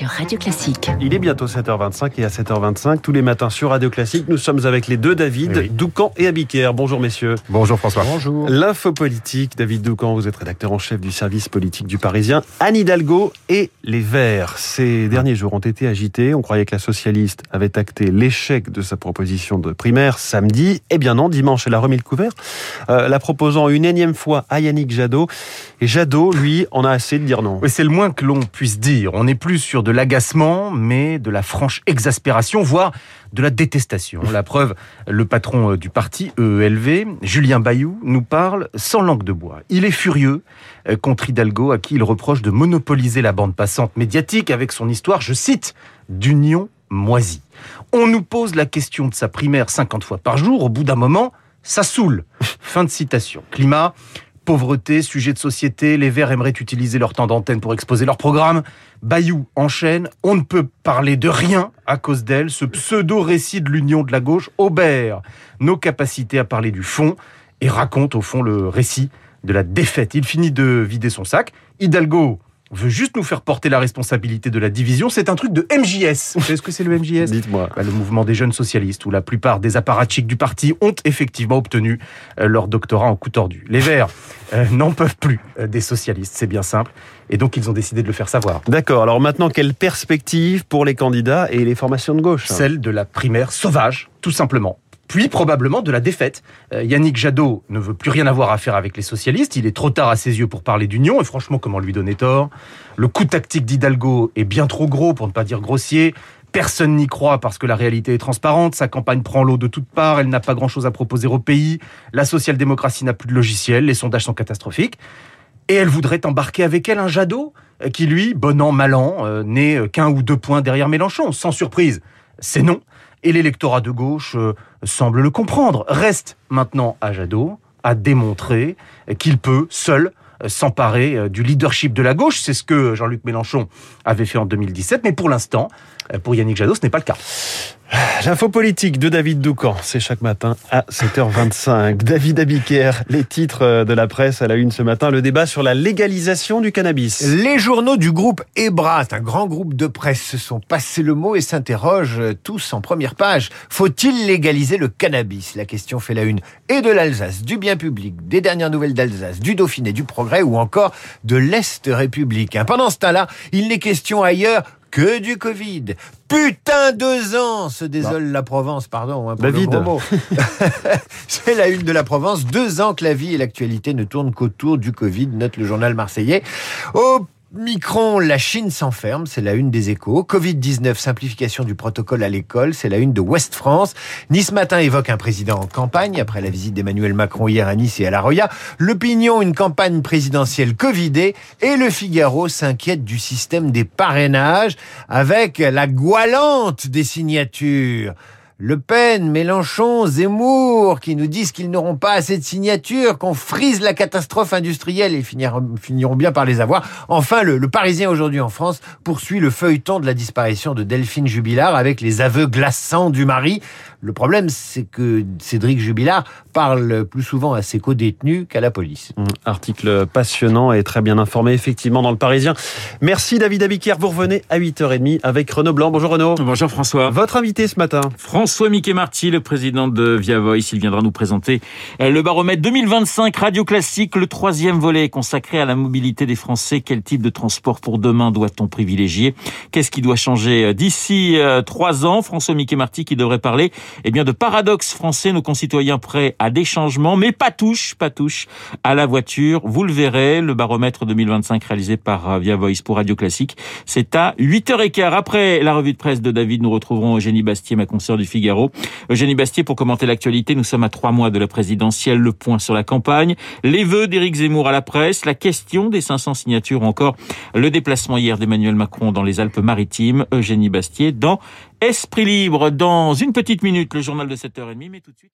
sur Radio Classique. Il est bientôt 7h25 et à 7h25, tous les matins sur Radio Classique, nous sommes avec les deux David, Oui. Doucan et Abiker. Bonjour messieurs. Bonjour François. Bonjour. L'info politique, David Doucan, vous êtes rédacteur en chef du service politique du Parisien. Anne Hidalgo et les Verts. Ces derniers jours ont été agités. On croyait que la socialiste avait acté l'échec de sa proposition de primaire samedi. Eh bien non, dimanche, elle a remis le couvert, euh, la proposant une énième fois à Yannick Jadot. Et Jadot, lui, en a assez de dire non. Oui, c'est le moins que l'on puisse dire. On n'est plus sur de l'agacement, mais de la franche exaspération, voire de la détestation. La preuve, le patron euh, du parti EELV, Julien Bayou, nous parle sans langue de bois. Il est furieux euh, contre Hidalgo, à qui il reproche de monopoliser la bande passante médiatique avec son histoire, je cite, d'union moisie. On nous pose la question de sa primaire 50 fois par jour, au bout d'un moment, ça saoule. Fin de citation. Climat, pauvreté, sujet de société, les Verts aimeraient utiliser leur temps d'antenne pour exposer leur programme. Bayou enchaîne, on ne peut parler de rien à cause d'elle. Ce pseudo-récit de l'union de la gauche obère nos capacités à parler du fond et raconte au fond le récit de la défaite. Il finit de vider son sac. Hidalgo veut juste nous faire porter la responsabilité de la division. C'est un truc de MJS. Vous savez ce que c'est le MJS Dites-moi. bah, le mouvement des jeunes socialistes, où la plupart des apparatchiks du parti ont effectivement obtenu euh, leur doctorat en coup tordu. Les Verts euh, n'en peuvent plus euh, des socialistes, c'est bien simple, et donc ils ont décidé de le faire savoir. D'accord. Alors maintenant, quelle perspective pour les candidats et les formations de gauche Celle de la primaire sauvage, tout simplement. Puis probablement de la défaite. Euh, Yannick Jadot ne veut plus rien avoir à faire avec les socialistes. Il est trop tard à ses yeux pour parler d'union. Et franchement, comment lui donner tort? Le coup tactique d'Hidalgo est bien trop gros, pour ne pas dire grossier. Personne n'y croit parce que la réalité est transparente. Sa campagne prend l'eau de toutes parts. Elle n'a pas grand-chose à proposer au pays. La social-démocratie n'a plus de logiciel. Les sondages sont catastrophiques. Et elle voudrait embarquer avec elle un Jadot euh, qui, lui, bon an, mal an, euh, n'est qu'un ou deux points derrière Mélenchon. Sans surprise, c'est non. Et l'électorat de gauche euh, semble le comprendre. Reste maintenant à Jadot à démontrer qu'il peut, seul, euh, s'emparer euh, du leadership de la gauche. C'est ce que Jean-Luc Mélenchon avait fait en 2017. Mais pour l'instant, pour Yannick Jadot, ce n'est pas le cas. L'info politique de David Doucan, c'est chaque matin à 7h25. David Abiker, les titres euh, de la presse à la une ce matin, le débat sur la légalisation du cannabis. Les journaux du groupe EBRA, c'est un grand groupe de presse, se sont passés le mot et s'interrogent euh, tous en première page. Faut-il légaliser le cannabis? La question fait la une et de l'Alsace, du bien public, des dernières nouvelles d'Alsace, du Dauphiné, du Progrès ou encore de l'Est républicain. Pendant ce temps-là, il n'est question ailleurs que du Covid. Putain, deux ans, se désole la Provence, pardon. hein, pour David. C'est la une de la Provence. Deux ans que la vie et l'actualité ne tournent qu'autour du Covid, note le journal marseillais. Au Micron, la Chine s'enferme, c'est la une des échos. Covid-19, simplification du protocole à l'école, c'est la une de Ouest France. Nice Matin évoque un président en campagne, après la visite d'Emmanuel Macron hier à Nice et à La Roya. L'opinion, une campagne présidentielle Covidée. Et le Figaro s'inquiète du système des parrainages, avec la goualante des signatures. Le Pen, Mélenchon, Zemmour, qui nous disent qu'ils n'auront pas assez de signatures, qu'on frise la catastrophe industrielle et finiront, finiront bien par les avoir. Enfin, le, le Parisien aujourd'hui en France poursuit le feuilleton de la disparition de Delphine Jubilard avec les aveux glaçants du mari. Le problème, c'est que Cédric Jubilard parle plus souvent à ses co-détenus qu'à la police. Hum, Article passionnant et très bien informé, effectivement, dans le Parisien. Merci David Abiker. Vous revenez à 8h30 avec Renaud Blanc. Bonjour Renaud. Bonjour François. Votre invité ce matin. François Mickey Marty, le président de Via Voice, il viendra nous présenter euh, le baromètre 2025 Radio Classique, le troisième volet consacré à la mobilité des Français. Quel type de transport pour demain doit-on privilégier? Qu'est-ce qui doit changer euh, d'ici euh, trois ans? François Mickey Marty qui devrait parler eh bien de paradoxe français, nos concitoyens prêts à des changements, mais pas touche, pas touche à la voiture. Vous le verrez, le baromètre 2025 réalisé par Via Voice pour Radio Classique, c'est à 8h15. Après la revue de presse de David, nous retrouverons Eugénie Bastier, ma consoeur du Figaro. Eugénie Bastier, pour commenter l'actualité, nous sommes à trois mois de la présidentielle, le point sur la campagne, les vœux d'Éric Zemmour à la presse, la question des 500 signatures, encore le déplacement hier d'Emmanuel Macron dans les Alpes-Maritimes. Eugénie Bastier dans Esprit Libre. Dans une petite minute, le journal de 7h30, mais tout de suite...